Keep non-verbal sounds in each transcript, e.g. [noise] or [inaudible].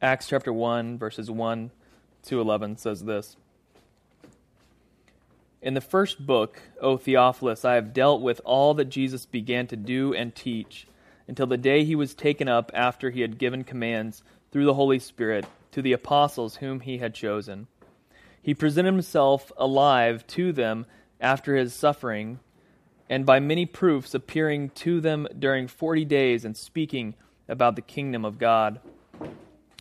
Acts chapter 1, verses 1 to 11 says this In the first book, O Theophilus, I have dealt with all that Jesus began to do and teach until the day he was taken up after he had given commands through the Holy Spirit to the apostles whom he had chosen. He presented himself alive to them after his suffering, and by many proofs appearing to them during forty days and speaking about the kingdom of God.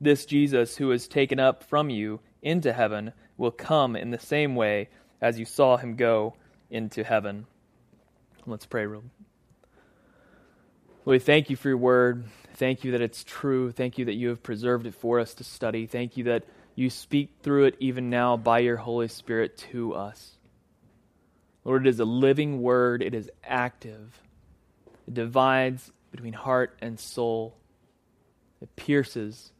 This Jesus, who is taken up from you into heaven, will come in the same way as you saw him go into heaven. Let's pray real Lord, thank you for your word. Thank you that it's true. Thank you that you have preserved it for us to study. Thank you that you speak through it even now by your Holy Spirit to us. Lord, it is a living word, it is active. It divides between heart and soul, it pierces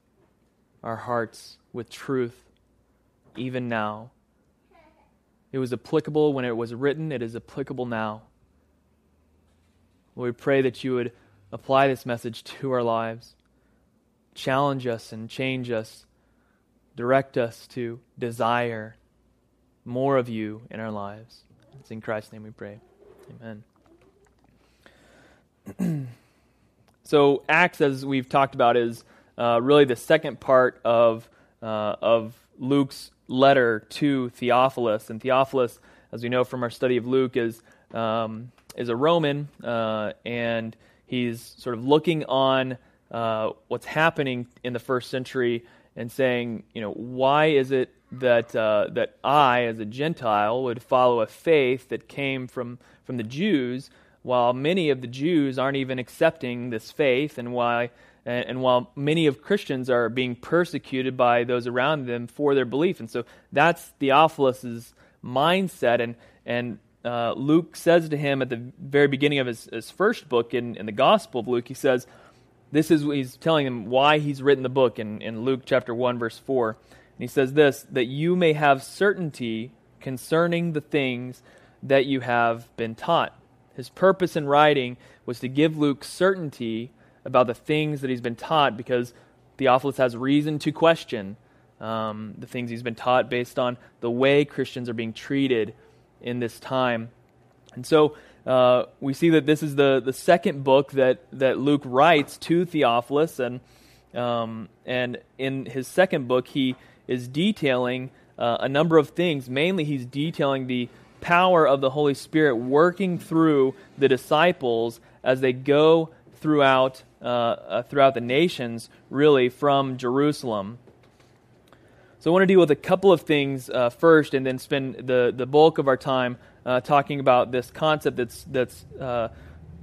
our hearts with truth even now. It was applicable when it was written, it is applicable now. We pray that you would apply this message to our lives. Challenge us and change us. Direct us to desire more of you in our lives. It's in Christ's name we pray. Amen. [clears throat] so, Acts, as we've talked about, is uh, really the second part of, uh, of Luke's letter to Theophilus. And Theophilus, as we know from our study of Luke, is, um, is a Roman uh, and he's sort of looking on uh, what's happening in the first century and saying, you know, why is it that uh, that I, as a Gentile, would follow a faith that came from from the Jews, while many of the Jews aren't even accepting this faith, and why and, and while many of Christians are being persecuted by those around them for their belief, and so that's Theophilus's mindset, and and uh, Luke says to him at the very beginning of his, his first book in, in the Gospel of Luke, he says, this is he's telling him why he's written the book in, in Luke chapter 1, verse 4. And he says this, that you may have certainty concerning the things that you have been taught. His purpose in writing was to give Luke certainty about the things that he's been taught because Theophilus has reason to question um, the things he's been taught based on the way Christians are being treated in this time. And so uh, we see that this is the, the second book that, that Luke writes to Theophilus. And, um, and in his second book, he is detailing uh, a number of things. Mainly, he's detailing the power of the Holy Spirit working through the disciples as they go throughout, uh, uh throughout the nations, really, from Jerusalem. So I want to deal with a couple of things uh, first, and then spend the, the bulk of our time uh, talking about this concept that's that's uh,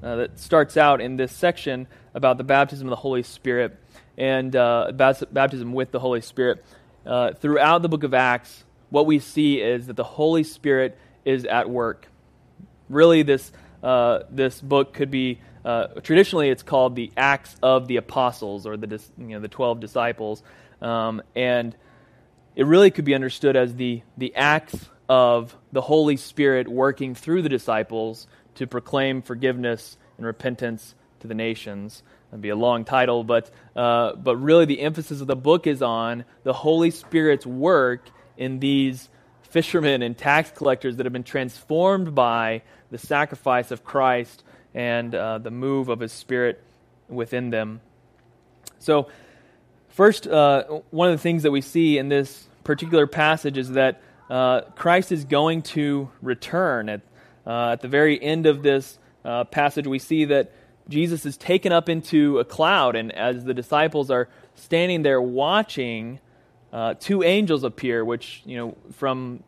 uh that starts out in this section about the baptism of the Holy Spirit and uh, baptism with the Holy Spirit. Throughout the book of Acts, what we see is that the Holy Spirit is at work. Really, this this book could be traditionally it's called the Acts of the Apostles or the you know the twelve disciples, um, and it really could be understood as the, the acts of the Holy Spirit working through the disciples to proclaim forgiveness and repentance to the nations. That'd be a long title, but, uh, but really the emphasis of the book is on the Holy Spirit's work in these fishermen and tax collectors that have been transformed by the sacrifice of Christ and uh, the move of His Spirit within them. So, First, uh, one of the things that we see in this particular passage is that uh, Christ is going to return. At, uh, at the very end of this uh, passage, we see that Jesus is taken up into a cloud, and as the disciples are standing there watching, uh, two angels appear, which, you know, from,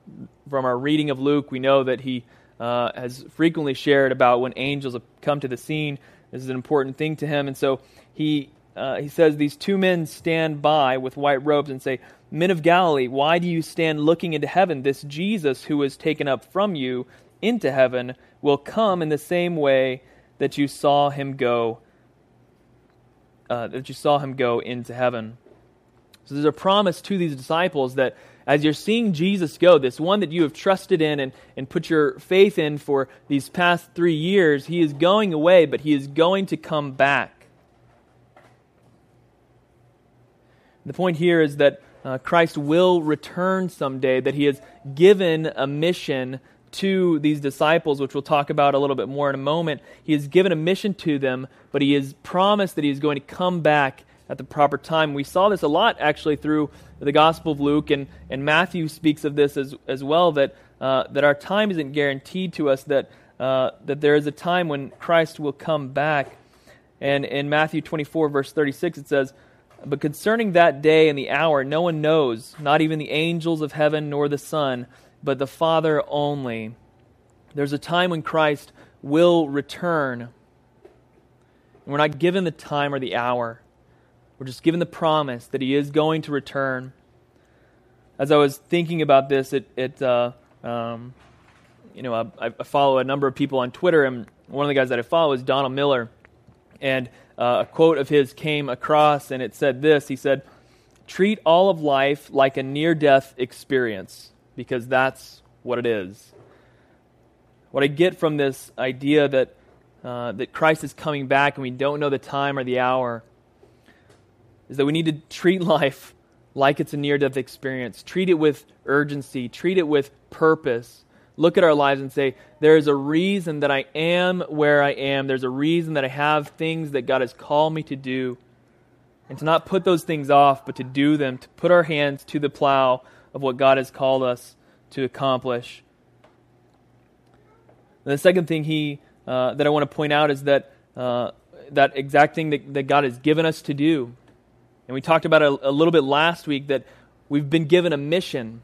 from our reading of Luke, we know that he uh, has frequently shared about when angels come to the scene. This is an important thing to him. And so he, uh, he says, These two men stand by with white robes and say, Men of Galilee, why do you stand looking into heaven? This Jesus who was taken up from you into heaven will come in the same way that you saw him go. Uh, that you saw him go into heaven. So there's a promise to these disciples that as you're seeing Jesus go, this one that you have trusted in and, and put your faith in for these past three years, he is going away, but he is going to come back. The point here is that uh, Christ will return someday, that he has given a mission to these disciples, which we'll talk about a little bit more in a moment. He has given a mission to them, but he has promised that he is going to come back at the proper time. We saw this a lot actually through the Gospel of Luke, and, and Matthew speaks of this as, as well that, uh, that our time isn't guaranteed to us, that, uh, that there is a time when Christ will come back. And in Matthew 24, verse 36, it says, But concerning that day and the hour, no one knows, not even the angels of heaven nor the Son, but the Father only. There's a time when Christ will return. And we're not given the time or the hour. We're just given the promise that He is going to return. As I was thinking about this, it, it uh, um, you know, I, I, follow a number of people on Twitter, and one of the guys that I follow is Donald Miller. And uh, a quote of his came across, and it said this He said, Treat all of life like a near death experience, because that's what it is. What I get from this idea that, uh, that Christ is coming back and we don't know the time or the hour is that we need to treat [laughs] life like it's a near death experience. Treat it with urgency, treat it with purpose. Look at our lives and say, There is a reason that I am where I am. There's a reason that I have things that God has called me to do. And to not put those things off, but to do them, to put our hands to the plow of what God has called us to accomplish. And the second thing he, uh, that I want to point out is that, uh, that exact thing that, that God has given us to do and we talked about it a, a little bit last week that we've been given a mission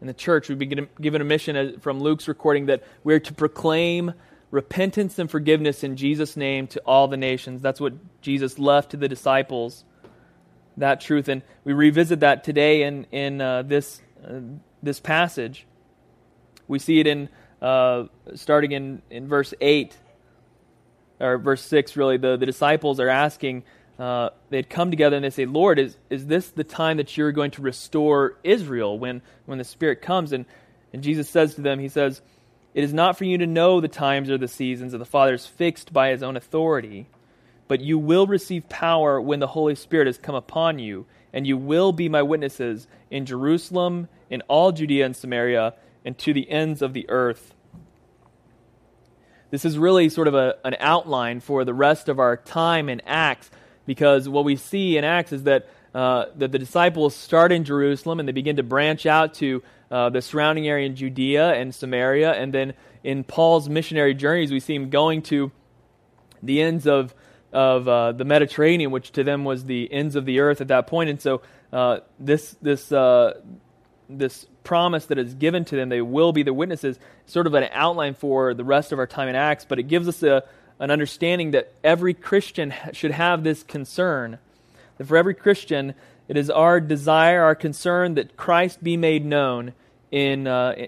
in the church. We've been given a mission from Luke's recording that we're to proclaim repentance and forgiveness in Jesus' name to all the nations. That's what Jesus left to the disciples, that truth. And we revisit that today in, in uh, this, uh, this passage. We see it in uh, starting in, in verse 8, or verse 6, really. The, the disciples are asking uh, they'd come together and they say, Lord, is, is this the time that you're going to restore Israel when, when the Spirit comes? And, and Jesus says to them, He says, It is not for you to know the times or the seasons that the Father is fixed by His own authority, but you will receive power when the Holy Spirit has come upon you, and you will be my witnesses in Jerusalem, in all Judea and Samaria, and to the ends of the earth. This is really sort of a, an outline for the rest of our time in Acts because what we see in Acts is that, uh, that the disciples start in Jerusalem and they begin to branch out to uh, the surrounding area in Judea and Samaria. And then in Paul's missionary journeys, we see him going to the ends of, of uh, the Mediterranean, which to them was the ends of the earth at that point. And so uh, this, this, uh, this promise that is given to them, they will be the witnesses, sort of an outline for the rest of our time in Acts, but it gives us a an understanding that every Christian should have this concern. That for every Christian, it is our desire, our concern that Christ be made known in, uh,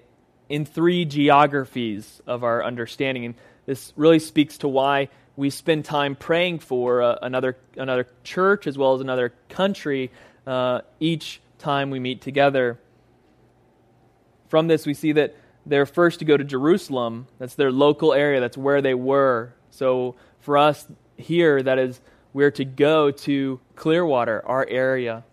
in three geographies of our understanding. And this really speaks to why we spend time praying for uh, another, another church as well as another country uh, each time we meet together. From this, we see that they're first to go to Jerusalem. That's their local area, that's where they were. So for us here, that is, we're to go to Clearwater, our area.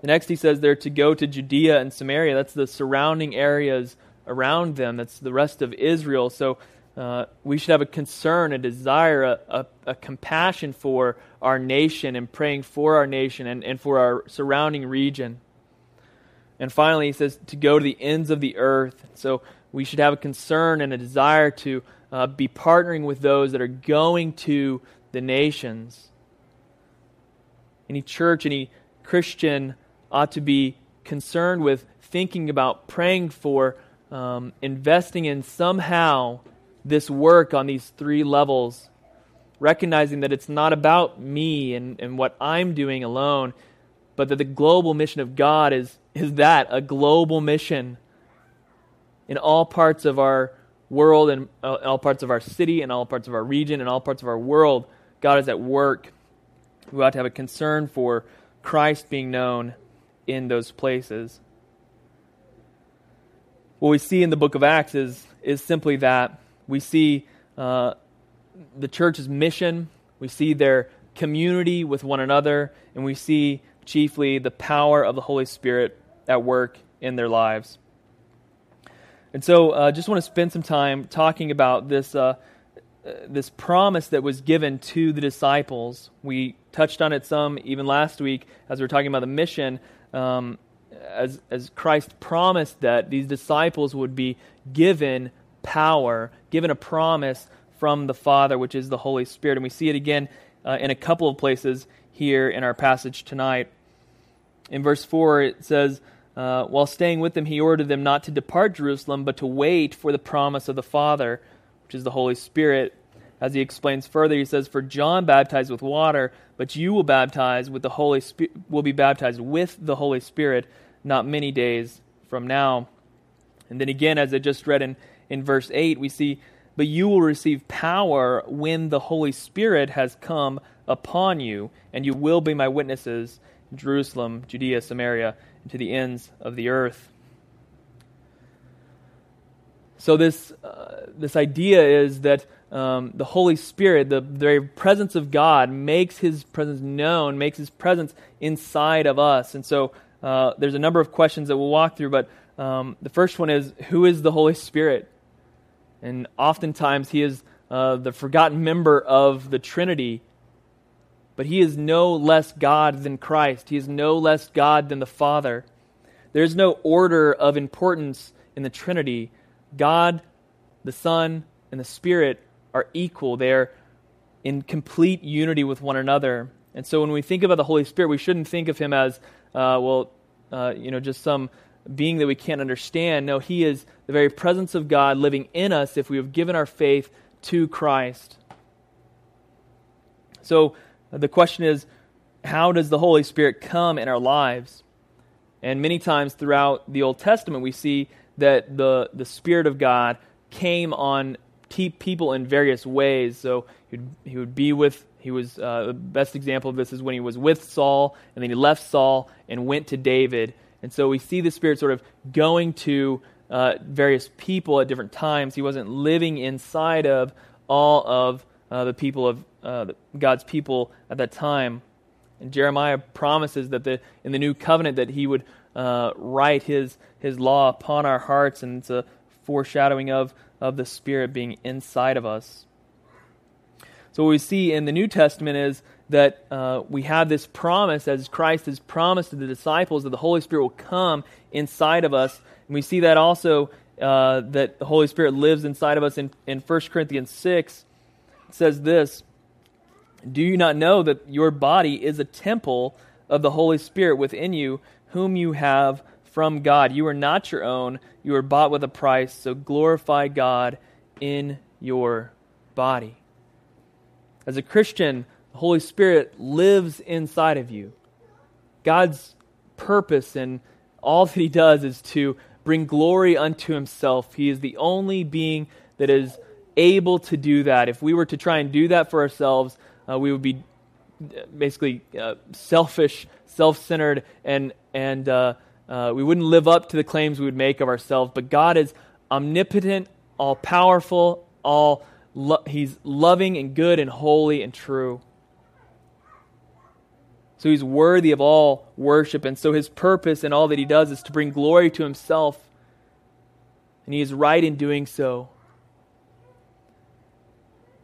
The next he says they're to go to Judea and Samaria. That's the surrounding areas around them. That's the rest of Israel. So uh, we should have a concern, a desire, a, a, a, compassion for our nation and praying for our nation and, and for our surrounding region. And finally, he says to go to the ends of the earth. So we should have a concern and a desire to uh, be partnering with those that are going to the nations. Any church, any Christian ought to be concerned with thinking about praying for, um, investing in somehow this work on these three levels, recognizing that it's not about me and, and what I'm doing alone, but that the global mission of God is, is that a global mission in all parts of our world and uh, all parts of our city and all parts of our region and all parts of our world. God is at work. We ought to have a concern for Christ being known in those places. What we see in the book of Acts is, is simply that. We see uh, the church's mission, we see their community with one another, and we see chiefly the power of the Holy Spirit at work in their lives. And so, I uh, just want to spend some time talking about this, uh, this promise that was given to the disciples. We touched on it some even last week as we were talking about the mission. Um, as, as Christ promised that these disciples would be given power, given a promise from the Father, which is the Holy Spirit. And we see it again uh, in a couple of places here in our passage tonight. In verse 4, it says, uh, While staying with them, he ordered them not to depart Jerusalem, but to wait for the promise of the Father, which is the Holy Spirit. As he explains further, he says, For John baptized with water, but you will baptize with the Holy Spirit, will be baptized with the Holy Spirit not many days from now. And then again, as I just read in, in verse 8, we see, But you will receive power when the Holy Spirit has come upon you, and you will be my witnesses in Jerusalem, Judea, Samaria, to the ends of the earth. So this uh, this idea is that um, the Holy Spirit, the, the very presence of God, makes His presence known, makes His presence inside of us. And so uh, there's a number of questions that we'll walk through, but um, the first one is who is the Holy Spirit? And oftentimes He is uh, the forgotten member of the Trinity, but He is no less God than Christ. He is no less God than the Father. There's no order of importance in the Trinity God, the Son, and the Spirit are equal. They're in complete unity with one another. And so when we think about the Holy Spirit, we shouldn't think of him as, uh, well, uh, you know, just some being that we can't understand. No, he is the very presence of God living in us if we have given our faith to Christ. So the question is, how does the Holy Spirit come in our lives? And many times throughout the Old Testament, we see that the, the Spirit of God came on people in various ways. So he would, he would be with, he was, uh, the best example of this is when he was with Saul, and then he left Saul and went to David. And so we see the Spirit sort of going to uh, various people at different times. He wasn't living inside of all of uh, the people of uh, God's people at that time. And Jeremiah promises that the, in the new covenant that he would uh, write his, his law upon our hearts, and it's a foreshadowing of, of the Spirit being inside of us. So, what we see in the New Testament is that uh, we have this promise, as Christ has promised to the disciples, that the Holy Spirit will come inside of us. And we see that also uh, that the Holy Spirit lives inside of us in, in 1 Corinthians 6. It says this Do you not know that your body is a temple of the Holy Spirit within you, whom you have from God. You are not your own, you are bought with a price, so glorify God in your body. As a Christian, the Holy Spirit lives inside of you. God's purpose and all that He does is to bring glory unto Himself. He is the only being that is able to do that. If we were to try and do that for ourselves, uh, we would be basically uh, selfish, self centered, and, and uh, uh, we wouldn't live up to the claims we would make of ourselves. But God is omnipotent, all powerful, all lo- He's loving and good and holy and true. So He's worthy of all worship. And so His purpose and all that He does is to bring glory to Himself. And He is right in doing so.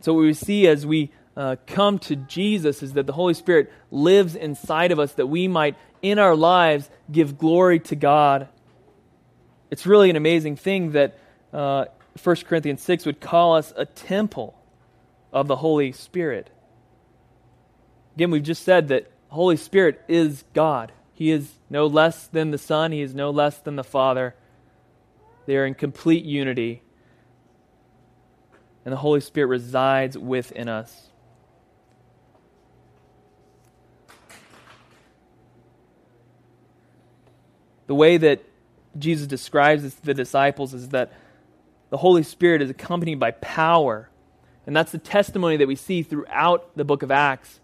So, what we see as we uh, come to Jesus is that the Holy Spirit lives inside of us that we might, in our lives, give glory to God. It's really an amazing thing that uh, 1 Corinthians 6 would call us a temple of the Holy Spirit. Again, we've just said that Holy Spirit is God. He is no less than the Son, He is no less than the Father. They are in complete unity. And the Holy Spirit resides within us. The way that Jesus describes the disciples is that the Holy Spirit is accompanied by power. And that's the testimony that we see throughout the book of Acts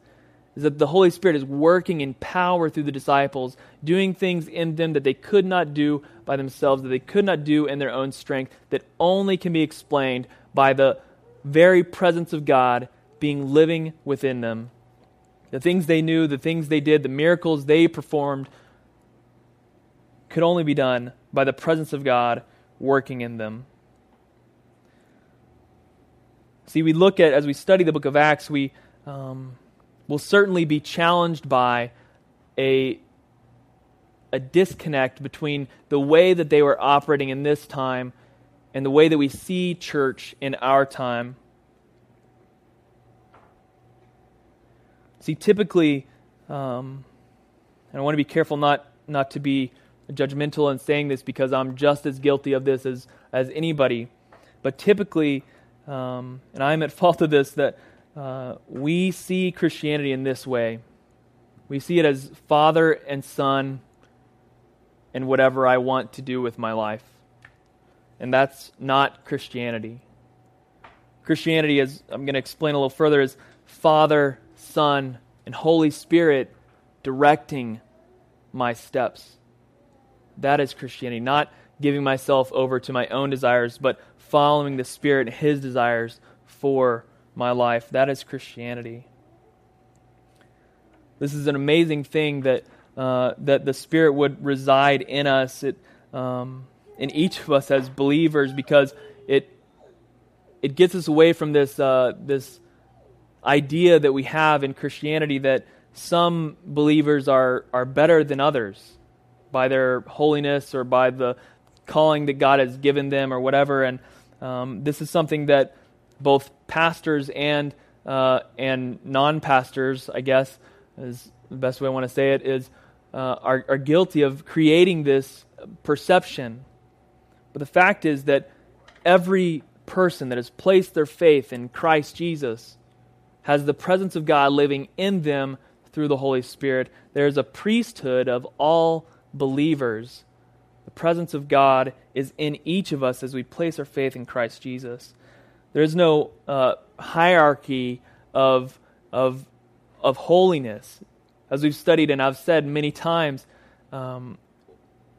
is that the Holy Spirit is working in power through the disciples, doing things in them that they could not do by themselves, that they could not do in their own strength, that only can be explained by the very presence of God being living within them. The things they knew, the things they did, the miracles they performed could only be done by the presence of God working in them. See, we look at, as we study the book of Acts, we. Um, will certainly be challenged by a, a disconnect between the way that they were operating in this time and the way that we see church in our time. See, typically, um, and I want to be careful not, not to be judgmental in saying this because I'm just as guilty of this as, as anybody. But typically, um, and I'm at [laughs] fault of this, that uh, we see Christianity in this way. We see it as father and son and whatever I want to do with my life. And that's not Christianity. Christianity, as I'm going to explain a little further, is Father, Son, and Holy Spirit directing my steps. That is Christianity, not giving myself over to my own desires, but following the Spirit and His desires for my life. That is Christianity. This is an amazing thing that uh, that the Spirit would reside in us, it, um, in each of us as believers, because it it gets us away from this uh, this idea that we have in Christianity that some believers are are better than others by their holiness or by the calling that God has given them or whatever. And um, this is something that both pastors and uh, and non-pastors, I guess, is the best way I want to say it, is uh, are, are guilty of creating this perception. But the fact is that every person that has placed their faith in Christ Jesus has the presence of God living in them through the Holy Spirit. There's a priesthood of all believers. The presence of God is in each of us as we place our faith in Christ Jesus. There's no uh, hierarchy of, of, of holiness. As we've studied and I've said many times, um,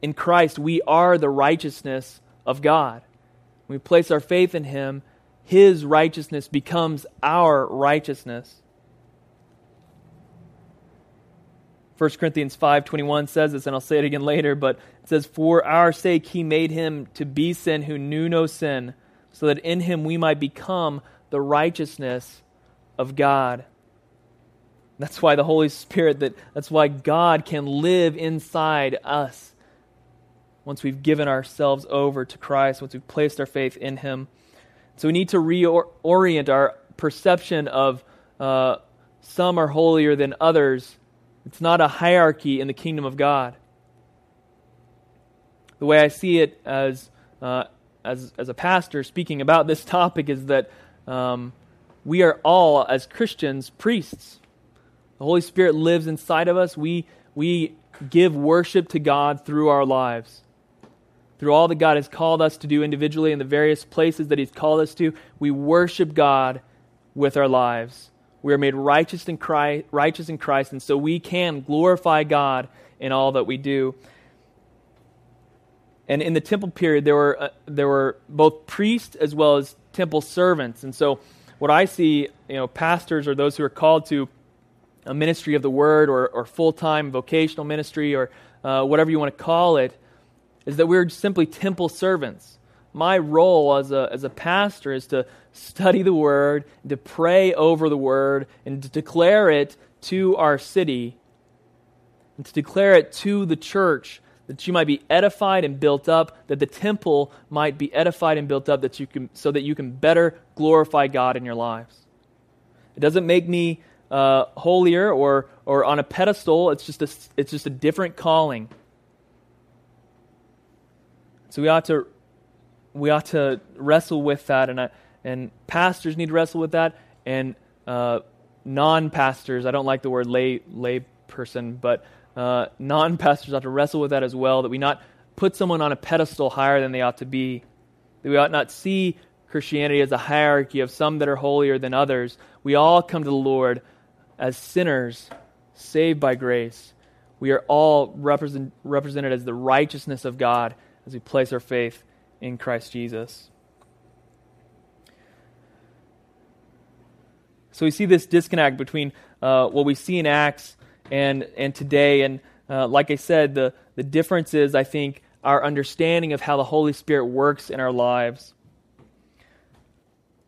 in Christ, we are the righteousness of God. When we place our faith in Him, His righteousness becomes our righteousness. 1 Corinthians 5:21 says this and I'll say it again later but it says for our sake he made him to be sin who knew no sin so that in him we might become the righteousness of God. That's why the Holy Spirit, that, that's why God can live inside us once we've given ourselves over to Christ, once we've placed our faith in Him. So we need to reorient our perception of uh, some are holier than others. It's not a hierarchy in the kingdom of God. The way I see it as uh, as, as a pastor speaking about this [laughs] topic is that um, we are all, as Christians, priests. The Holy Spirit lives inside of us. We, we give worship to God through our lives. Through all that God has called us to do individually in the various places that He's called us to, we worship God with our lives. We are made righteous in Christ, righteous in Christ, and so we can glorify God in all that we do. And in the temple period, there were, uh, there were both priests as well as temple servants. And so, what I see, you know, pastors or those who are called to a ministry of the word or, or full time vocational ministry or uh, whatever you want to call it, is that we're simply temple servants. My role as a, as a pastor is to study the Word, to pray over the Word, and to declare it to our city, and to declare it to the church, that you might be edified and built up, that the temple might be edified and built up, that you can, so that you can better glorify God in your lives. It doesn't make me uh, holier or, or on a pedestal. It's just a, it's just a different calling. So we ought to we ought to wrestle with that, and and pastors need to wrestle with that, and uh, non-pastors. I don't like the word lay lay person, but uh, non-pastors ought to wrestle with that as well. That we not put someone on a pedestal higher than they ought to be. That we ought not see Christianity as a hierarchy of some that are holier than others. We all come to the Lord as sinners, saved by grace. We are all represent, represented as the righteousness of God as we place our faith in Christ Jesus. So we see this disconnect between uh, what we see in Acts and, and today. And uh, like I said, the, the difference is, I think, our understanding of how the Holy Spirit works in our lives.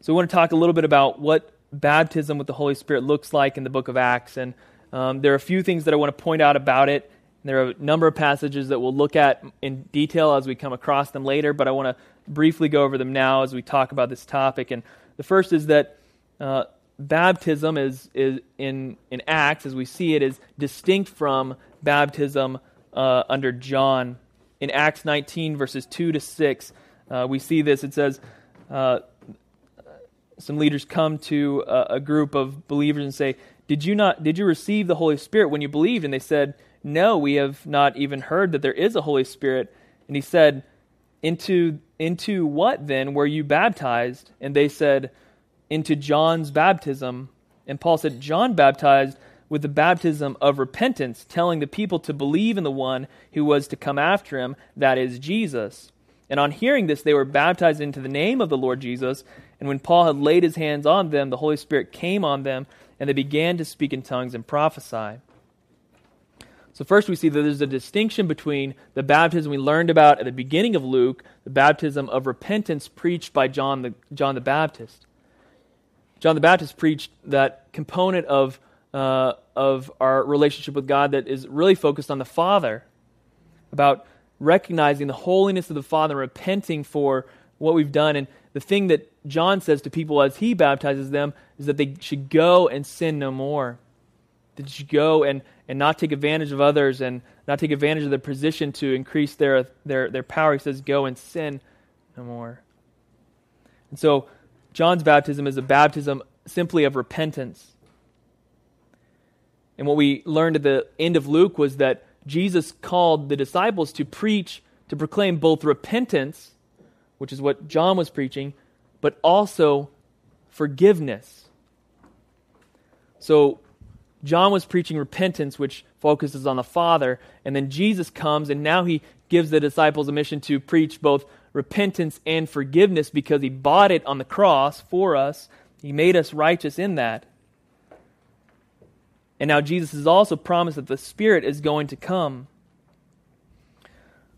So we want to talk a little bit about what baptism with the Holy Spirit looks like in the book of Acts. And um, there are a few things that I want to point out about it. There are a number of passages that we'll look at in detail as we come across them later, but I want to briefly go over them now as we talk about this topic. And the first is that uh, baptism is, is in, in Acts, as we see it, is distinct from baptism uh, under John. In Acts 19, verses 2 to 6, uh, we see this. It says, uh, some leaders come to a, a group of believers and say, did you not did you receive the Holy Spirit when you believed? And they said, No, we have not even heard that there is a Holy Spirit. And he said, Into into what then were you baptized? And they said, Into John's baptism. And Paul said, John baptized with the baptism of repentance, telling the people to believe in the one who was to come after him, that is Jesus. And on hearing this, they were baptized into the name of the Lord Jesus. And when Paul had laid his hands on them, the Holy Spirit came on them, and they began to speak in tongues and prophesy. So, first, we see that there's a distinction between the baptism we learned about at the beginning of Luke, the baptism of repentance preached by John the, John the Baptist. John the Baptist preached that component of, uh, of our relationship with God that is really focused on the Father, about recognizing the holiness of the Father, repenting for what we've done. And the thing that John says to people as he baptizes them is that they should go and sin no more. That you should go and, and not take advantage of others and not take advantage of their position to increase their, their, their power. He says, go and sin no more. And so, John's baptism is a baptism simply of repentance. And what we learned at the end of Luke was that Jesus called the disciples to preach, to proclaim both repentance, which is what John was preaching, but also forgiveness. So, John was preaching repentance, which focuses on the Father, and then Jesus comes, and now he gives the disciples a mission to preach both repentance and forgiveness because he bought it on the cross for us. He made us righteous in that. And now Jesus has also promised that the Spirit is going to come.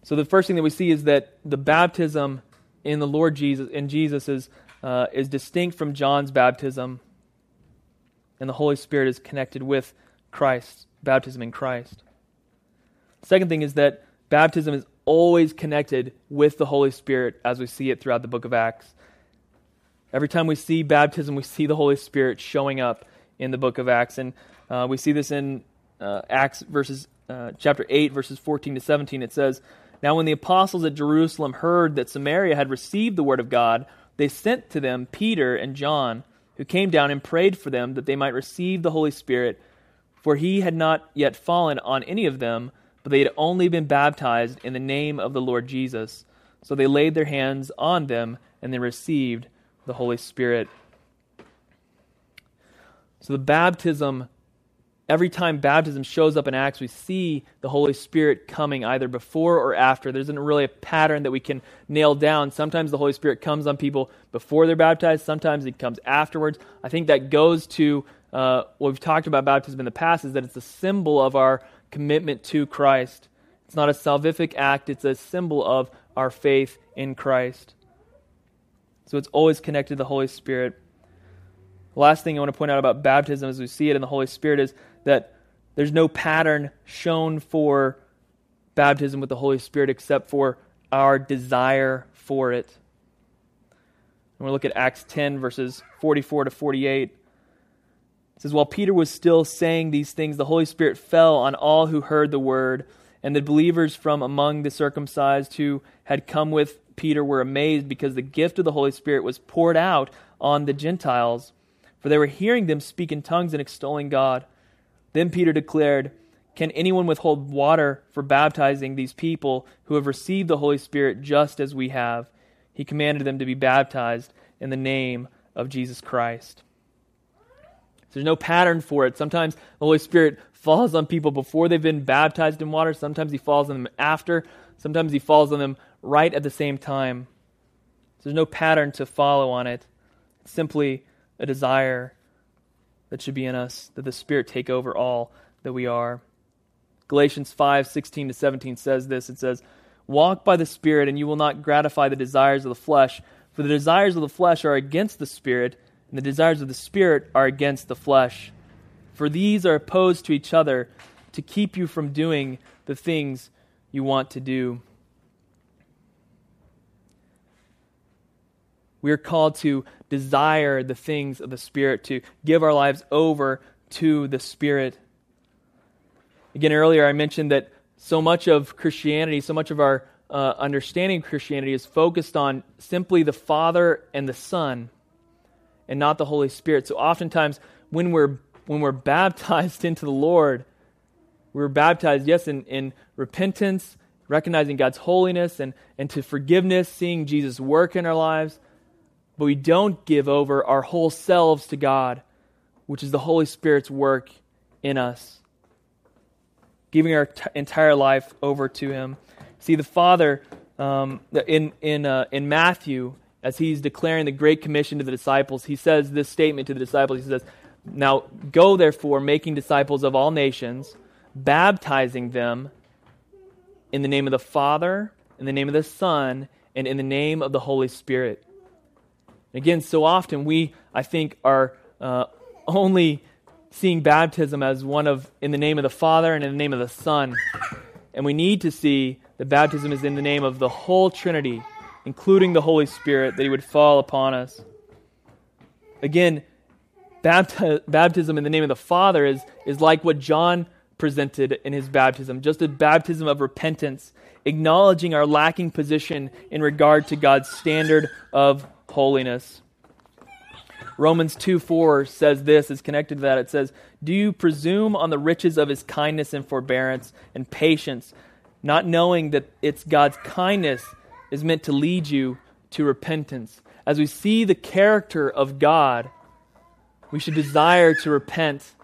So the first thing that we see is that the baptism in the Lord Jesus, in Jesus, is, uh, is distinct from John's baptism, and the Holy Spirit is connected with Christ, baptism in Christ. Second thing is that baptism is always connected with the Holy Spirit as we see it throughout the book of Acts. Every time we see baptism, we see the Holy Spirit showing up in the book of Acts. And uh, we see this in uh, Acts verses, uh, chapter 8, verses 14 to 17. It says, now, when the apostles at Jerusalem heard that Samaria had received the word of God, they sent to them Peter and John, who came down and prayed for them that they might receive the Holy Spirit, for he had not yet fallen on any of them, but they had only been baptized in the name of the Lord Jesus. So they laid their hands on them, and they received the Holy Spirit. So the baptism every time baptism shows up in Acts, we see the Holy Spirit coming either before or after. There isn't really a pattern that we can nail down. Sometimes the Holy Spirit comes on people before they're baptized, sometimes it comes afterwards. I think that goes to uh, what we've talked about baptism in the past is that it's a symbol of our commitment to Christ. It's not a salvific act, it's a symbol of our faith in Christ. So it's always connected to the Holy Spirit. The last thing I want to point out about baptism as we see it in the Holy Spirit is that there's no pattern shown for baptism with the Holy Spirit except for our desire for it. And we'll look at Acts 10, verses 44 to 48. It says, While Peter was still saying these things, the Holy Spirit fell on all who heard the word, and the believers from among the circumcised who had come with Peter were amazed because the gift of the Holy Spirit was poured out on the Gentiles, for they were hearing them speak in tongues and extolling God. Then Peter declared, Can anyone withhold water for baptizing these people who have received the Holy Spirit just as we have? he commanded them to be baptized in the name of Jesus Christ. There's no pattern for it. Sometimes the Holy Spirit falls on people before they've been baptized in water. Sometimes He falls on them after. Sometimes He falls on them right at the same time. There's no pattern to follow on it. It's simply a desire that should be in us that the Spirit take over all that we are. Galatians 5 16 to 17 says this. It says, Walk by the Spirit, and you will not gratify the desires of the flesh. For the desires of the flesh are against the Spirit, and the desires of the Spirit are against the flesh. For these are opposed to each other to keep you from doing the things you want to do. We are called to desire the things of the Spirit, to give our lives over to the Spirit. Again, earlier I mentioned that so much of Christianity, so much of our uh, understanding of Christianity is focused on simply the Father and the Son and not the Holy Spirit. So oftentimes when we're when we're [laughs] baptized into the Lord, we're baptized, yes, in, in repentance, recognizing God's holiness and, and to forgiveness, seeing Jesus work in our lives, but we don't give over our whole selves to God, which is the Holy Spirit's work in us giving our t- entire life over to Him. See, the Father um, in in uh, in Matthew, as he's declaring the Great Commission to the disciples, he says this statement to the disciples. He says, "Now go, therefore, making disciples of all nations, baptizing them in the name of the Father, in the name of the Son, and in the name of the Holy Spirit." Again, so often we, I think, are uh, only seeing baptism as one of in the name of the Father and in the name of the Son. And we need to see that baptism is in the name of the whole Trinity, including the Holy Spirit, that He would fall upon us. Again, bapti- baptism in the name of the Father is, is like what John presented in his baptism, just a baptism of repentance, acknowledging our lacking position in regard to God's standard of holiness. Romans 2 4 says this, is connected to that. It says, Do you presume on the riches of his kindness and forbearance and patience, not knowing that it's God's kindness is meant to lead you to repentance? As we see the character of God, we should desire to repent.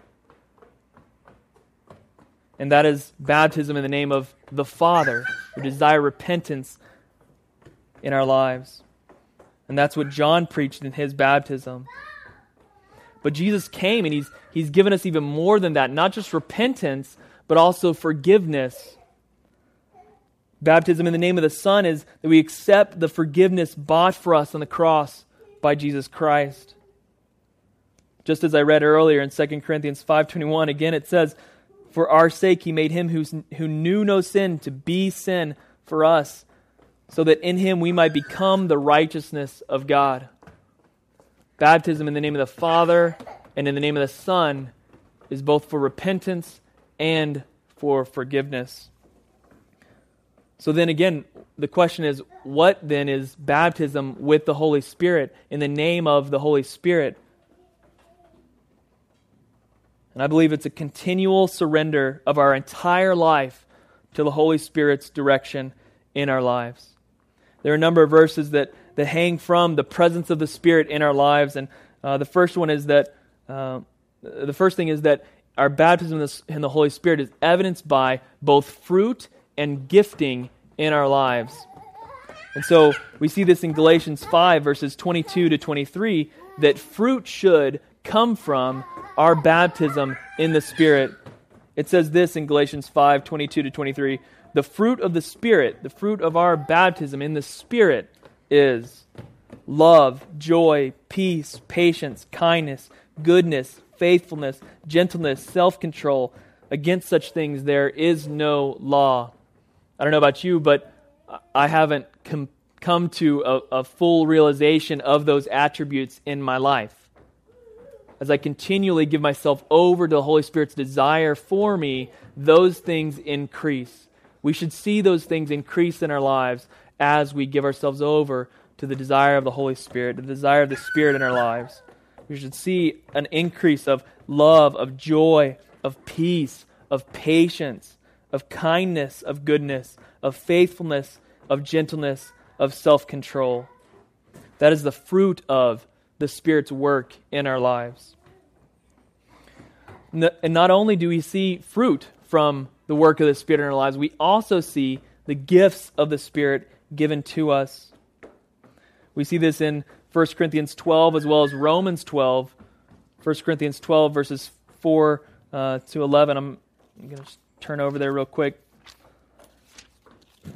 And that is baptism in the name of the Father. We desire repentance in our lives. And that's what John preached in his baptism. But Jesus came and he's, he's given us even more than that, not just repentance, but also forgiveness. Baptism in the name of the Son is that we accept the forgiveness bought for us on the cross by Jesus Christ. Just as I read earlier in 2 Corinthians 5:21, again it says, "For our sake he made him who knew no sin to be sin for us, so that in him we might become the righteousness of God. Baptism in the name of the Father and in the name of the Son is both for repentance and for forgiveness. So then again, the question is what then is baptism with the Holy Spirit in the name of the Holy Spirit? And I believe it's a continual surrender of our entire life to the Holy Spirit's direction in our lives. There are a number of verses that, that hang from the presence of the Spirit in our lives. And uh, the first one is that, uh, the first thing is that our baptism in the, Holy Spirit is evidenced by both fruit and gifting in our lives. And so we see this in Galatians 5, verses 22 to 23, that fruit should come from our baptism in the Spirit. It says this in Galatians 5, 22 to 23 the fruit of the Spirit, the fruit of our baptism in the Spirit is love, joy, peace, patience, kindness, goodness, faithfulness, gentleness, self control. Against such things there is no law. I don't know about you, but I haven't com- come to a, a full realization of those attributes in my life. As I continually give myself over to the Holy Spirit's desire for me, those things increase. We should see those things increase in our lives as we give ourselves over to the desire of the Holy Spirit, the desire of the Spirit in our lives. We should see an increase of love, of joy, of peace, of patience, of kindness, of goodness, of faithfulness, of gentleness, of self control. That is the fruit of the Spirit's work in our lives. And not only do we see fruit from the work of the Spirit in our lives, we also see the gifts of the Spirit given to us. We see this in 1 Corinthians 12 as well as Romans 12. 1 Corinthians 12, verses 4 uh, to 11. I'm, I'm going to turn over there real quick. [clears throat]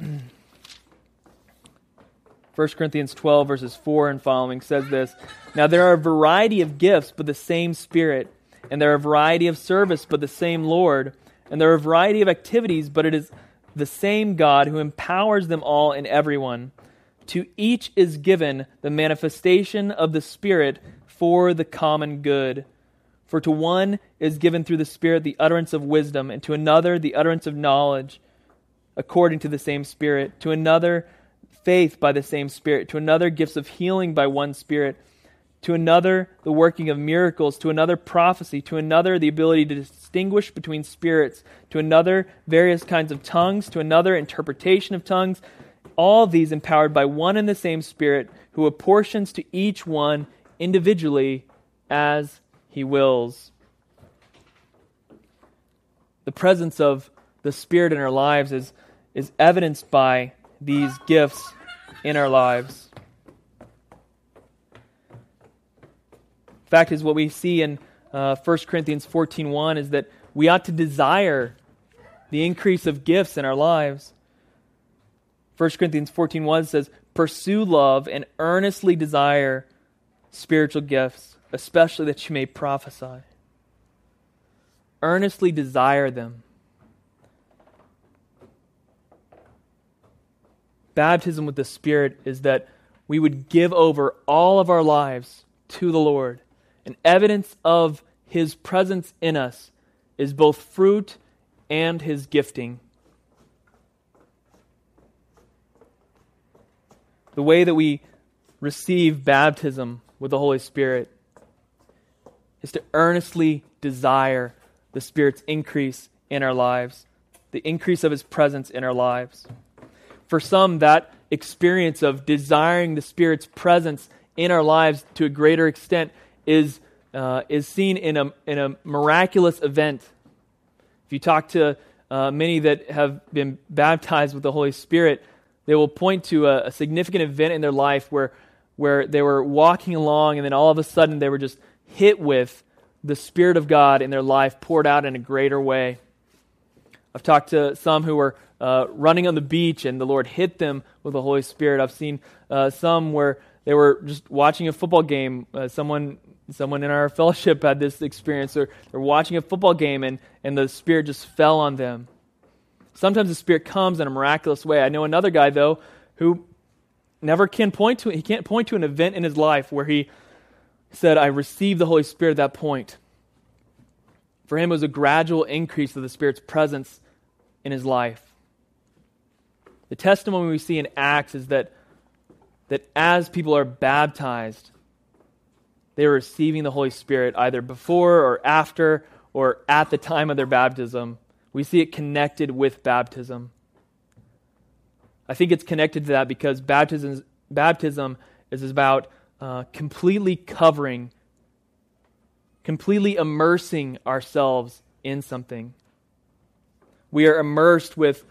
1 Corinthians 12, verses 4 and following says this Now there are a variety of gifts, but the same Spirit. And there are a variety of service, but the same Lord. And there are a variety of activities, but it is the same God who empowers them all in everyone. To each is given the manifestation of the Spirit for the common good. For to one is given through the Spirit the utterance of wisdom, and to another the utterance of knowledge, according to the same Spirit, to another faith by the same Spirit, to another gifts of healing by one Spirit, to another the working of miracles, to another prophecy, to another the ability to distinguish between spirits, to another various kinds of tongues, to another interpretation of tongues. All these empowered by one and the same Spirit, who apportions to each one individually as he wills. The presence of the Spirit in our lives is, is evidenced by these gifts in our lives. Fact is, what we see in uh, 1 Corinthians 14.1 is that we ought to desire the increase of gifts in our lives. 1 Corinthians 14.1 says, Pursue love and earnestly desire spiritual gifts, especially that you may prophesy. Earnestly desire them. baptism with the Spirit is that we would give over all of our lives to the Lord. And evidence of His presence in us is both fruit and His gifting. The way that we receive baptism with the Holy Spirit is to earnestly desire the Spirit's increase in our lives, the increase of His presence in our lives. For some, that experience of desiring the Spirit's presence in our lives to a greater extent is, uh, is seen in a, in a miraculous event. If you talk to uh, many that have been baptized with the Holy Spirit, they will point to a, a significant event in their life where, where they were walking along and then all of a sudden they were just hit with the Spirit of God in their life poured out in a greater way. I've talked to some who were uh, running on the beach and the Lord hit them with the Holy Spirit. I've seen uh, some where they were just watching a football game. Uh, someone, someone in our fellowship had this experience. They're, they're watching a football game and, and the Spirit just fell on them. Sometimes the Spirit comes in a miraculous way. I know another guy, though, who never can point to he can't point to an event in his life where he said, I received the Holy Spirit at that point. For him, it was a gradual increase of the Spirit's presence in his life. The testimony we see in Acts is that, that as people are baptized, they are receiving the Holy Spirit either before or after or at the time of their baptism. We see it connected with baptism. I think it's connected to that because baptism, baptism is about uh, completely covering, completely immersing ourselves in something. We are immersed with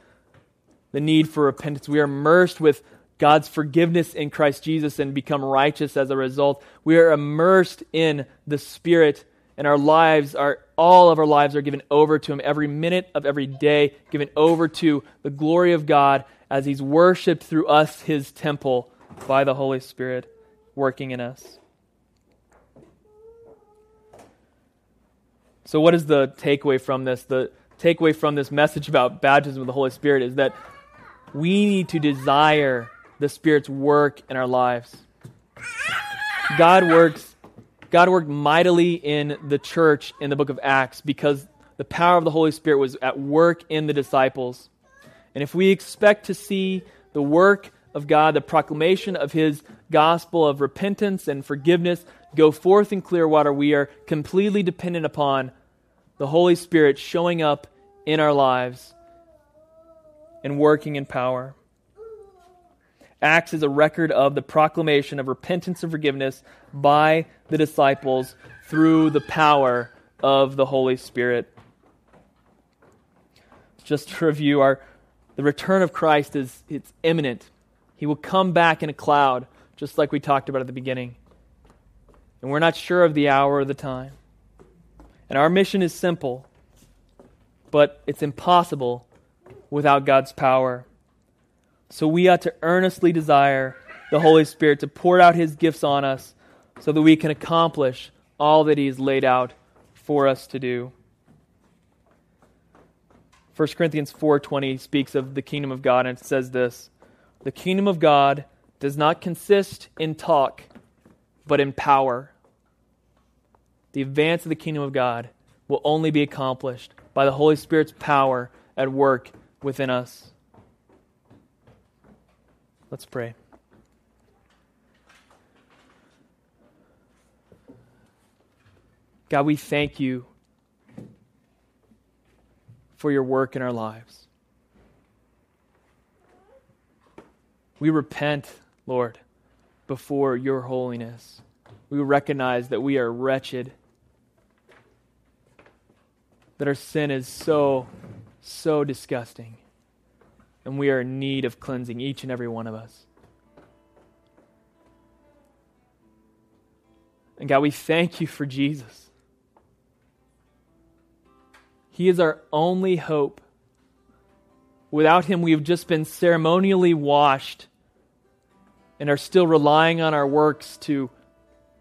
the need for repentance. We are immersed with God's forgiveness in Christ Jesus and become righteous as a result. We are immersed in the Spirit, and our lives are all of our lives are given over to Him every minute of every day, given over to the glory of God as He's worshiped through us, His temple, by the Holy Spirit. working in us. So, what is the takeaway from this? The takeaway from this message about baptism with the Holy Spirit is that we need to desire the Spirit's work in our lives. God works, God worked mightily in the church in the book of Acts because the power of the Holy Spirit was at work in the disciples. And if we expect to see the work of God, the proclamation of His gospel of repentance and forgiveness go forth in Clearwater, we are completely dependent upon the Holy Spirit showing up in our lives and working in power. Acts is a record of the proclamation of repentance and forgiveness by the disciples through the power of the Holy Spirit. Just to review, our the return of Christ is it's imminent. He will come back in a cloud, just like we talked about at the beginning. And we're not sure of the hour or the time. And our mission is simple, but it's impossible without God's power. So we ought to earnestly desire the Holy Spirit to pour out his gifts on us so that we can accomplish all that he has laid out for us to do. 1 Corinthians 4:20 speaks of the kingdom of God and it says this: the kingdom of God does not consist in talk, but in power. The advance of the kingdom of God will only be accomplished by the Holy Spirit's power at work within us. Let's pray. God, we thank you for your work in our lives. We repent, Lord, before your holiness. We recognize that we are wretched, that our sin is so, so disgusting, and we are in need of cleansing, each and every one of us. And God, we thank you for Jesus. He is our only hope. Without him, we have just been ceremonially washed and are still relying on our works to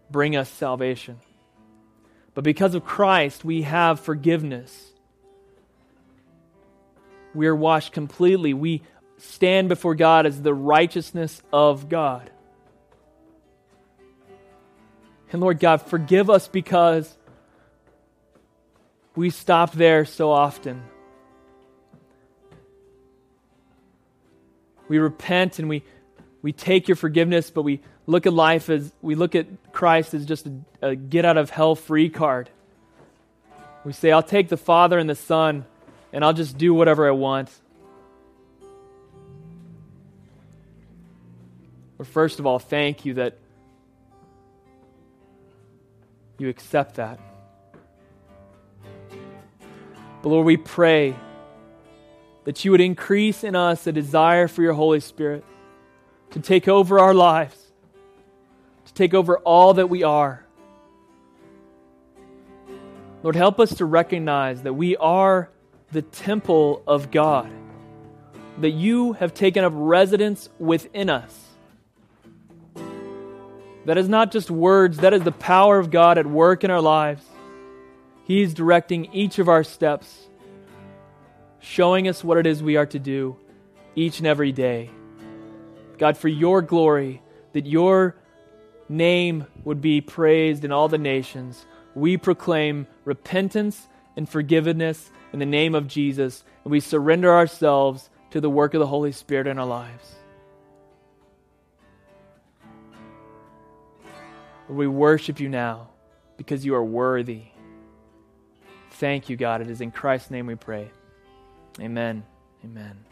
bring us salvation. But because of Christ, we have forgiveness. We are washed completely. We stand before God as the righteousness of God. And Lord God, forgive us because we stop there so often. We repent and we we take your forgiveness, but we look at life as we look at Christ as just a, a get out of hell free card. We say, I'll take the Father and the Son, and I'll just do whatever I want. But first of all, thank you that you accept that. But Lord, we pray that you would increase in us a desire for your Holy Spirit to take over our lives, to take over all that we are. Lord, help us to recognize that we are the temple of God, that you have taken up residence within us. That is not just words, that is the power of God at work in our lives. He's directing each of our steps, showing us what it is we are to do each and every day. God, for your glory, that your name would be praised in all the nations, we proclaim repentance and forgiveness in the name of Jesus, and we surrender ourselves to the work of the Holy Spirit in our lives. We worship you now because you are worthy. Thank you, God. It is in Christ's name we pray. Amen. Amen.